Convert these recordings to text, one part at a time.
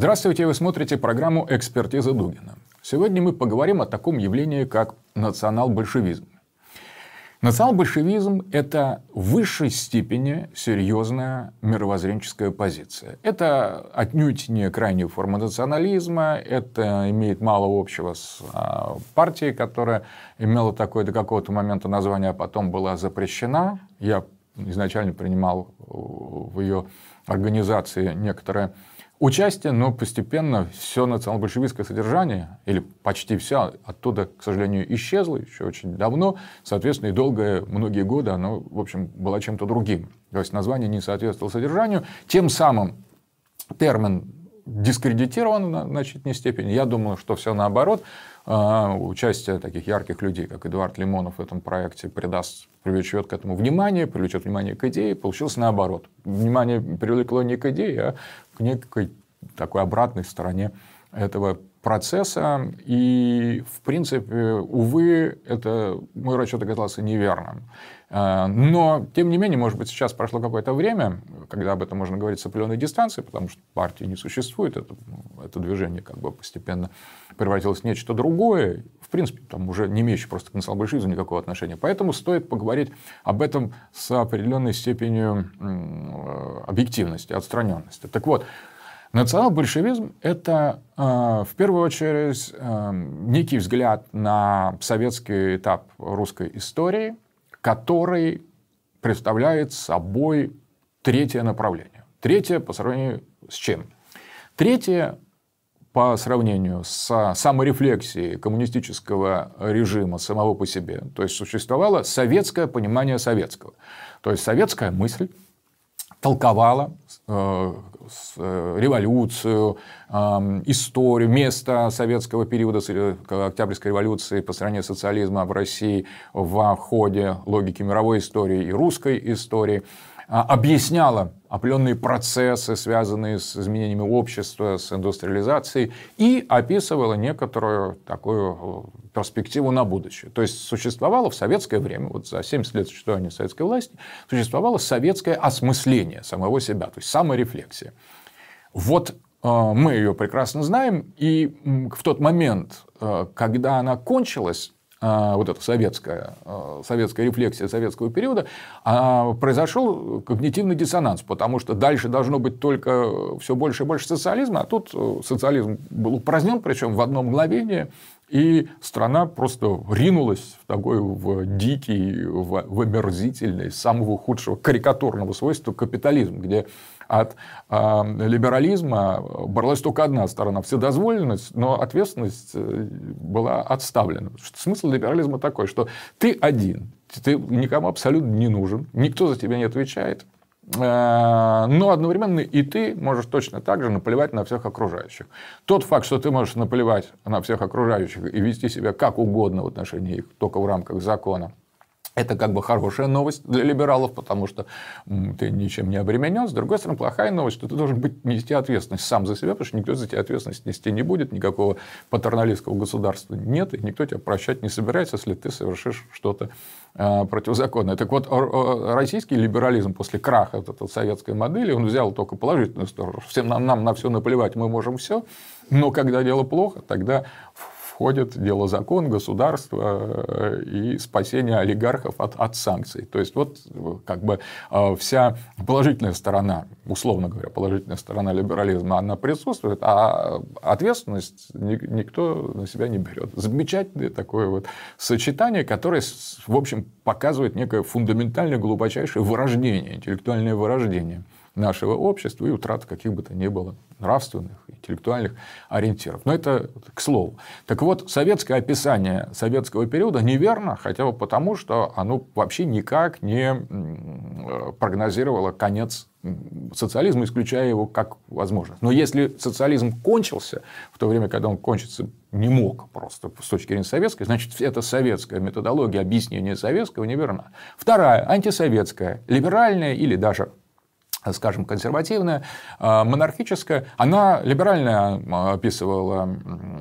Здравствуйте, вы смотрите программу «Экспертиза Дугина». Сегодня мы поговорим о таком явлении, как национал-большевизм. Национал-большевизм – это в высшей степени серьезная мировоззренческая позиция. Это отнюдь не крайняя форма национализма, это имеет мало общего с а, партией, которая имела такое до какого-то момента название, а потом была запрещена. Я изначально принимал в ее организации некоторое участие, но постепенно все национал-большевистское содержание, или почти все, оттуда, к сожалению, исчезло еще очень давно. Соответственно, и долгое, многие годы оно, в общем, было чем-то другим. То есть название не соответствовало содержанию. Тем самым термин дискредитирован в значительной степени. Я думаю, что все наоборот. А, участие таких ярких людей, как Эдуард Лимонов в этом проекте, придаст, привлечет к этому внимание, привлечет внимание к идее. Получилось наоборот. Внимание привлекло не к идее, а к некой такой обратной стороне этого процесса. И, в принципе, увы, это мой расчет оказался неверным. А, но, тем не менее, может быть, сейчас прошло какое-то время, когда об этом можно говорить с определенной дистанции, потому что партии не существует, это, это движение как бы постепенно превратилось в нечто другое, в принципе, там уже не имеющее просто к национал-большевизму никакого отношения. Поэтому стоит поговорить об этом с определенной степенью объективности, отстраненности. Так вот, Национал-большевизм – это, э, в первую очередь, э, некий взгляд на советский этап русской истории, который представляет собой третье направление. Третье по сравнению с чем? Третье по сравнению с саморефлексией коммунистического режима самого по себе. То есть существовало советское понимание советского. То есть советская мысль толковала революцию, историю, место советского периода Октябрьской революции по стране социализма в России в ходе логики мировой истории и русской истории – объясняла определенные процессы, связанные с изменениями общества, с индустриализацией, и описывала некоторую такую э, перспективу на будущее. То есть существовало в советское время, вот за 70 лет существования советской власти, существовало советское осмысление самого себя, то есть саморефлексия. Вот э, мы ее прекрасно знаем, и в тот момент, э, когда она кончилась, а, вот эта советская, а, советская рефлексия советского периода, а, произошел когнитивный диссонанс, потому что дальше должно быть только все больше и больше социализма, а тут э, социализм был упразднен, причем в одно мгновение, и страна просто ринулась в такой в дикий, в, в омерзительный, самого худшего карикатурного свойства капитализм, где от э, либерализма боролась только одна сторона – вседозволенность, но ответственность э, была отставлена. Смысл либерализма такой, что ты один, ты никому абсолютно не нужен, никто за тебя не отвечает, э, но одновременно и ты можешь точно так же наплевать на всех окружающих. Тот факт, что ты можешь наплевать на всех окружающих и вести себя как угодно в отношении их, только в рамках закона, это как бы хорошая новость для либералов, потому что ты ничем не обременен. С другой стороны, плохая новость, что ты должен быть, нести ответственность сам за себя, потому что никто за тебя ответственность нести не будет, никакого патерналистского государства нет, и никто тебя прощать не собирается, если ты совершишь что-то а, противозаконное. Так вот, российский либерализм после краха вот этой советской модели, он взял только положительную сторону. Всем нам, нам на все наплевать, мы можем все, но когда дело плохо, тогда входит дело закон, государство э, и спасение олигархов от, от санкций. То есть вот как бы э, вся положительная сторона, условно говоря, положительная сторона либерализма, она присутствует, а ответственность никто на себя не берет. Замечательное такое вот сочетание, которое, в общем, показывает некое фундаментальное, глубочайшее вырождение, интеллектуальное вырождение нашего общества и утрата каких бы то ни было нравственных, интеллектуальных ориентиров. Но это к слову. Так вот, советское описание советского периода неверно, хотя бы потому, что оно вообще никак не прогнозировало конец социализма, исключая его как возможность. Но если социализм кончился, в то время, когда он кончиться не мог просто с точки зрения советской, значит, это советская методология объяснения советского неверна. Вторая, антисоветская, либеральная или даже скажем, консервативная, а, монархическая, она либерально а, описывала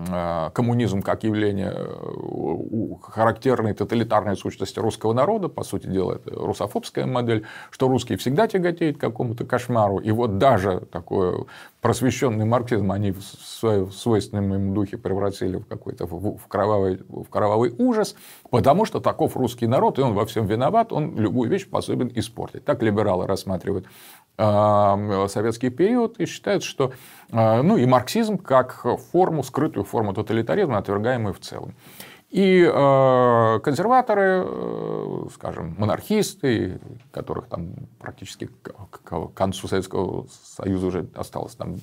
а, коммунизм как явление э, характерной тоталитарной сущности русского народа, по сути дела, это русофобская модель, что русские всегда тяготеют к какому-то кошмару, и вот даже такой просвещенный марксизм они в свойственном им духе превратили в какой-то в кровавый, в кровавый ужас, потому что таков русский народ, и он во всем виноват, он любую вещь способен испортить. Так либералы рассматривают советский период и считают, что а, ну, и марксизм как форму, скрытую форму тоталитаризма, отвергаемую в целом. И э, консерваторы, э, скажем, монархисты, которых там практически к концу Советского Союза уже осталось там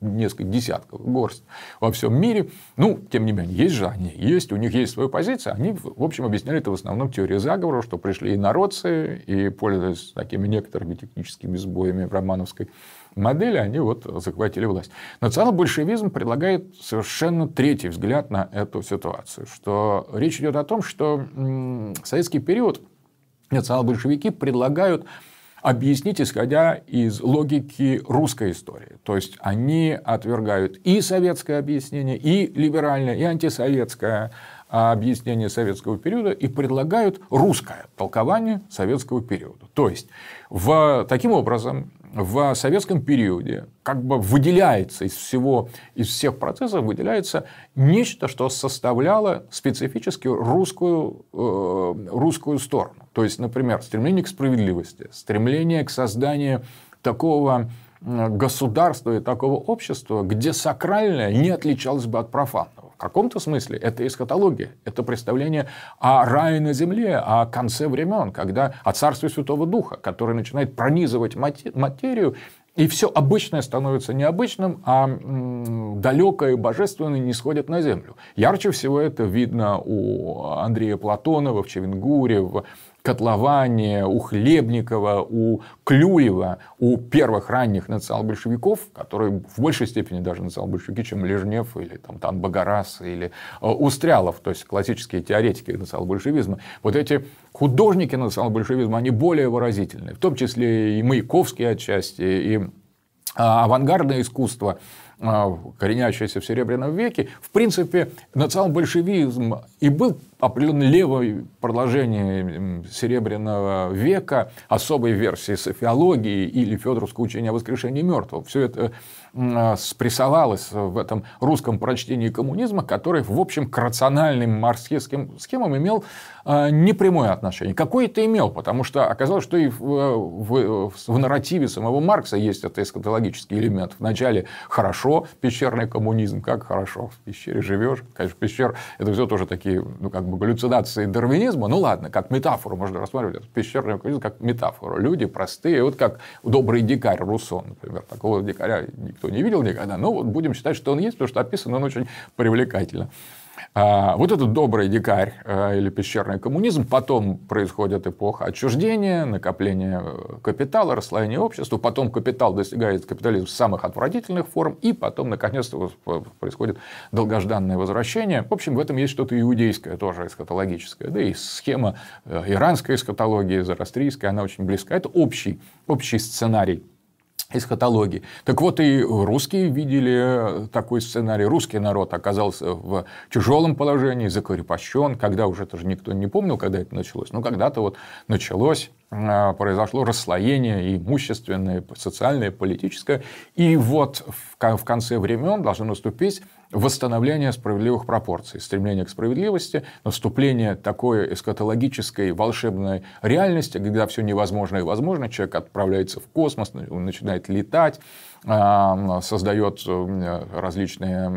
несколько десятков, горсть во всем мире. Ну, тем не менее, есть же они, есть, у них есть своя позиция. Они, в общем, объясняли это в основном теорией заговора, что пришли инородцы и, пользуясь такими некоторыми техническими сбоями в романовской модели, они вот захватили власть. Национал-большевизм предлагает совершенно третий взгляд на эту ситуацию, что речь идет о том, что советский период национал-большевики предлагают объяснить, исходя из логики русской истории. То есть они отвергают и советское объяснение, и либеральное, и антисоветское объяснение советского периода и предлагают русское толкование советского периода. То есть, в, таким образом, в советском периоде как бы выделяется из всего, из всех процессов выделяется нечто, что составляло специфически русскую, э, русскую сторону. То есть, например, стремление к справедливости, стремление к созданию такого государства и такого общества, где сакральное не отличалось бы от профанного. Каком-то смысле это эсхатология, это представление о рае на земле, о конце времен, когда о царстве Святого Духа, который начинает пронизывать материю и все обычное становится необычным, а далекое и божественное не сходит на землю. Ярче всего это видно у Андрея Платонова в Чевенгуре, в Котловане, у Хлебникова, у Клюева, у первых ранних национал-большевиков, которые в большей степени даже национал-большевики, чем Лежнев или там, Тан Багарас или э, Устрялов, то есть классические теоретики национал-большевизма. Вот эти художники национал-большевизма, они более выразительны, в том числе и Маяковский отчасти, и а, авангардное искусство а, коренящаяся в Серебряном веке, в принципе, национал-большевизм и был определенно левое продолжение Серебряного века, особой версии софиологии или Федоровского учения о воскрешении мертвых. Все это а, спрессовалось в этом русском прочтении коммунизма, который, в общем, к рациональным марксистским схемам имел а, непрямое отношение. Какое-то имел, потому что оказалось, что и в, в, в нарративе самого Маркса есть этот эскатологический элемент. Вначале хорошо, пещерный коммунизм, как хорошо, в пещере живешь. Конечно, пещер – это все тоже такие, ну, как бы галлюцинации дарвинизма. Ну, ладно, как метафору можно рассматривать пещерный коммунизм как метафору. Люди простые, вот как добрый дикарь Руссо, например. Такого дикаря никто не видел никогда, но вот будем считать, что он есть, потому что описан он очень привлекательно. А, вот этот добрый дикарь а, или пещерный коммунизм, потом происходит эпоха отчуждения, накопления э, капитала, расслоения общества, потом капитал достигает капитализм самых отвратительных форм, и потом, наконец-то, происходит долгожданное возвращение. В общем, в этом есть что-то иудейское, тоже эсхатологическое. Да и схема э, иранской эсхатологии, зарастрийская, она очень близка. Это общий, общий сценарий эсхатологии. Так вот, и русские видели такой сценарий. Русский народ оказался в тяжелом положении, закрепощен, когда уже тоже никто не помнил, когда это началось. Но когда-то вот началось, а, произошло расслоение и имущественное, социальное, политическое. И вот в конце времен должно наступить восстановление справедливых пропорций, стремление к справедливости, наступление такой эскатологической волшебной реальности, когда все невозможно и возможно, человек отправляется в космос, начинает летать, создает различные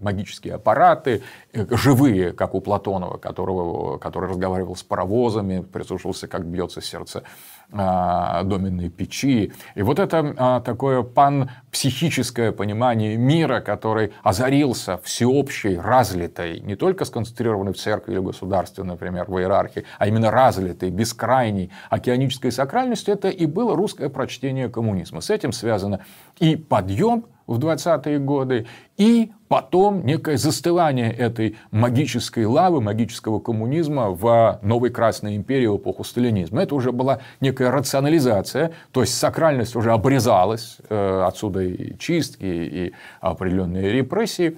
магические аппараты, э, живые, как у Платонова, которого, который разговаривал с паровозами, прислушивался, как бьется сердце доменной печи. И вот это а, такое панпсихическое понимание мира, который озарился всеобщей, разлитой, не только сконцентрированной в церкви или государстве, например, в иерархии, а именно разлитой, бескрайней океанической сакральностью, это и было русское прочтение коммунизма. С этим связано и подъем в 20-е годы, и потом некое застывание этой магической лавы, магического коммунизма в новой Красной империи в эпоху сталинизма. Это уже была некая рационализация, то есть сакральность уже обрезалась, э, отсюда и чистки, и определенные репрессии.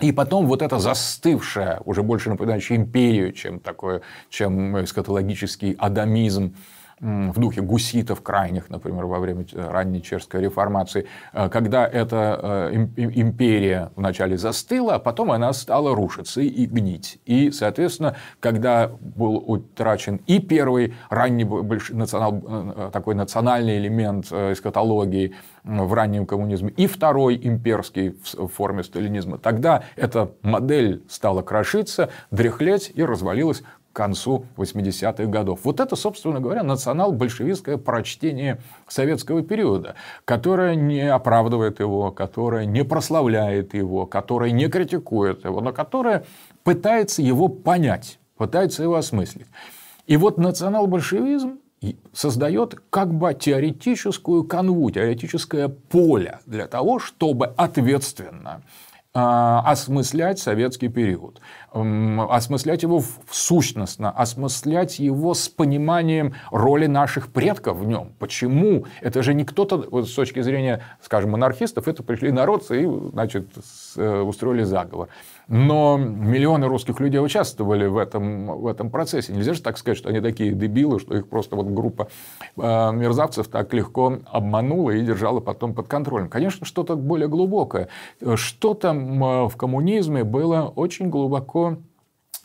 И потом вот это застывшее, уже больше напоминающее империю, чем такое, чем эскатологический адамизм, в духе гуситов крайних, например, во время ранней чешской реформации, э, когда эта э, империя вначале застыла, а потом она стала рушиться и гнить. И, соответственно, когда был утрачен и первый ранний национал, э, такой национальный элемент эскатологии в раннем коммунизме, и второй имперский в форме сталинизма, тогда эта модель стала крошиться, дряхлеть и развалилась к концу 80-х годов. Вот это, собственно говоря, национал-большевистское прочтение советского периода, которое не оправдывает его, которое не прославляет его, которое не критикует его, но которое пытается его понять, пытается его осмыслить. И вот национал-большевизм создает как бы теоретическую канву, теоретическое поле для того, чтобы ответственно осмыслять советский период, осмыслять его сущностно, осмыслять его с пониманием роли наших предков в нем. Почему? Это же не кто-то, вот с точки зрения, скажем, монархистов, это пришли народцы и, значит, э, устроили заговор. Но миллионы русских людей участвовали в этом, в этом процессе. Нельзя же так сказать, что они такие дебилы, что их просто вот группа э, мерзавцев так легко обманула и держала потом под контролем. Конечно, что-то более глубокое. Что-то в коммунизме было очень глубоко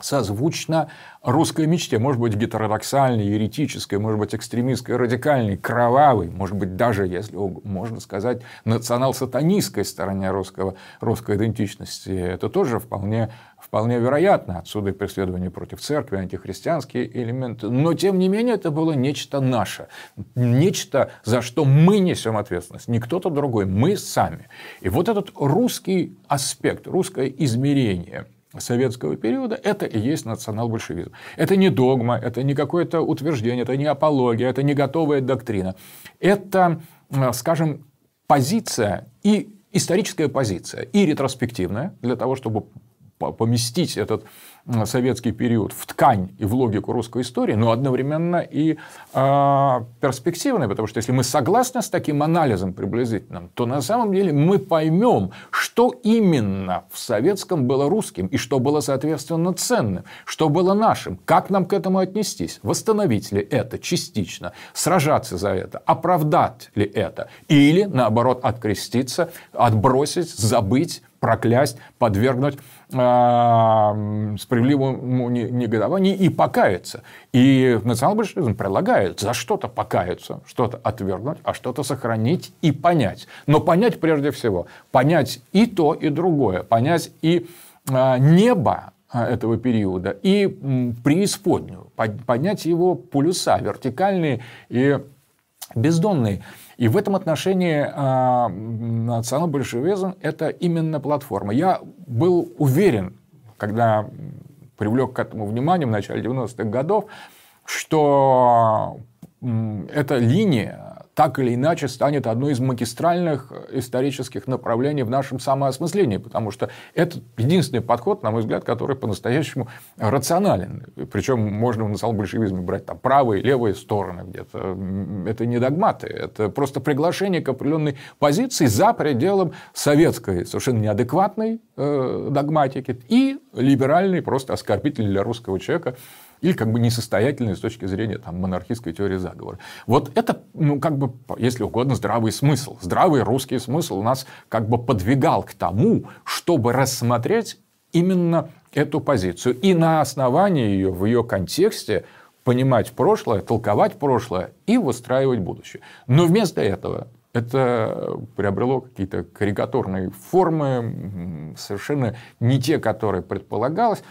созвучно русской мечте, может быть, гетеродоксальной, еретической, может быть, экстремистской, радикальной, кровавой, может быть, даже, если можно сказать, национал-сатанистской стороне русского, русской идентичности. Это тоже вполне, вполне вероятно. Отсюда и преследование против церкви, антихристианские элементы. Но, тем не менее, это было нечто наше. Нечто, за что мы несем ответственность. Не кто-то другой, мы сами. И вот этот русский аспект, русское измерение – советского периода, это и есть национал-большевизм. Это не догма, это не какое-то утверждение, это не апология, это не готовая доктрина. Это, э, скажем, позиция и историческая позиция, и ретроспективная, для того, чтобы поместить этот советский период в ткань и в логику русской истории, но одновременно и э, перспективной, потому что если мы согласны с таким анализом приблизительным, то на самом деле мы поймем, что именно в советском было русским и что было соответственно ценным, что было нашим, как нам к этому отнестись, восстановить ли это частично, сражаться за это, оправдать ли это, или наоборот откреститься, отбросить, забыть, проклясть, подвергнуть э, справедливому негодованию и покаяться. И национал-большевизм предлагает за что-то покаяться, что-то отвергнуть, а что-то сохранить и понять. Но понять прежде всего, понять и то, и другое, понять и э, небо а, этого периода, и преисподнюю, поднять его полюса, вертикальные и бездонные. И в этом отношении э, национал-большевизм – это именно платформа. Я был уверен, когда привлек к этому внимание в начале 90-х годов, что эта линия так или иначе станет одной из магистральных исторических направлений в нашем самоосмыслении, потому что это единственный подход, на мой взгляд, который по-настоящему рационален. Причем можно в национал-большевизме брать там правые левые стороны где-то. Это не догматы, это просто приглашение к определенной позиции за пределом советской, совершенно неадекватной э, догматики и либеральной, просто оскорбительной для русского человека или как бы несостоятельные с точки зрения там, монархистской теории заговора. Вот это, ну, как бы, если угодно, здравый смысл. Здравый русский смысл у нас как бы подвигал к тому, чтобы рассмотреть именно эту позицию. И на основании ее, в ее контексте, понимать прошлое, толковать прошлое и выстраивать будущее. Но вместо этого это приобрело какие-то карикатурные формы, совершенно не те, которые предполагалось.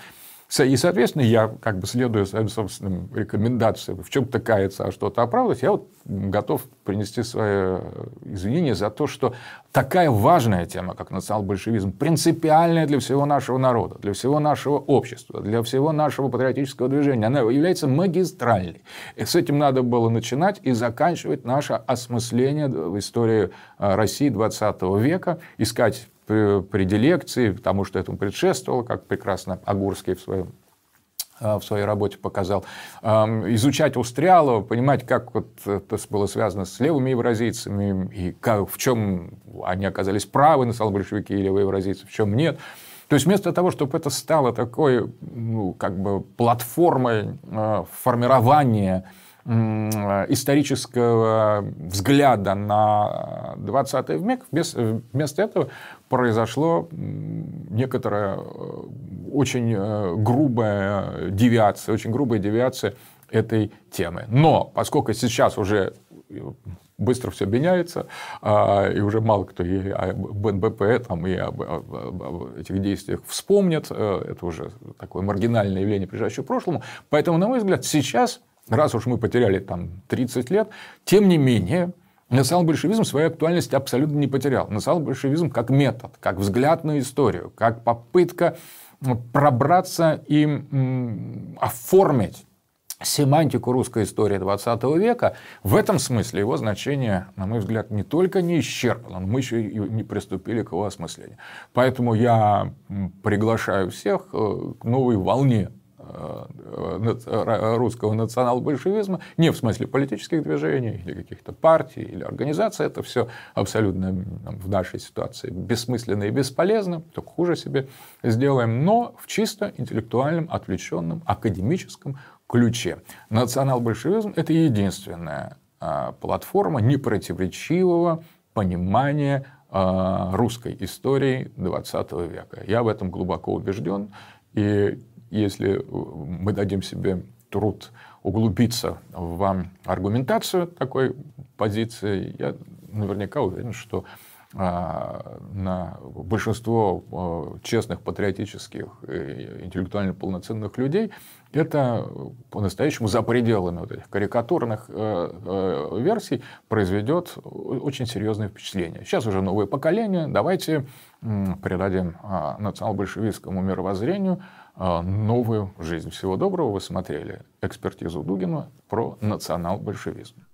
И, соответственно, я, как бы следуя своим собственным рекомендациям, в чем-то каяться, а что-то оправдывать, я вот готов принести свои извинения за то, что такая важная тема, как национал-большевизм, принципиальная для всего нашего народа, для всего нашего общества, для всего нашего патриотического движения, она является магистральной. И с этим надо было начинать и заканчивать наше осмысление в истории э, России 20 века, искать предилекции, потому что этому предшествовало, как прекрасно Агурский в своем э, в своей работе показал, изучать Устрялова, понимать, как вот это было связано с левыми евразийцами, и как, в чем они оказались правы, национал-большевики и левые евразийцы, в чем нет. То есть вместо того, чтобы это стало такой, ну, как бы платформой э, формирования исторического взгляда на 20 век, вместо этого произошло некоторая э, очень э, грубая девиация, очень грубая девиация этой темы. Но поскольку сейчас уже быстро все меняется, а, и уже мало кто и об НБП там, и об, этих действиях вспомнит, э, это уже такое маргинальное явление, прижащее к прошлому. Поэтому, на мой взгляд, сейчас раз уж мы потеряли там 30 лет, тем не менее, национал-большевизм свою актуальность абсолютно не потерял. Национал-большевизм как метод, как взгляд на историю, как попытка пробраться и оформить семантику русской истории 20 века, в этом смысле его значение, на мой взгляд, не только не исчерпано, но мы еще и не приступили к его осмыслению. Поэтому я приглашаю всех э, к новой волне русского национал-большевизма, не в смысле политических движений или каких-то партий или организаций, это все абсолютно в нашей ситуации бессмысленно и бесполезно, только хуже себе сделаем, но в чисто интеллектуальном, отвлеченном, академическом ключе. Национал-большевизм – это единственная а, платформа непротиворечивого понимания а, русской истории XX века. Я в этом глубоко убежден. И если мы дадим себе труд углубиться в аргументацию такой позиции, я наверняка уверен, что а, на большинство а, честных, патриотических, интеллектуально полноценных людей это по-настоящему за пределами вот этих карикатурных э, э, версий произведет очень серьезное впечатление. Сейчас уже новое поколение, давайте передадим а, национал-большевистскому мировоззрению новую жизнь. Всего доброго. Вы смотрели экспертизу Дугина про национал-большевизм.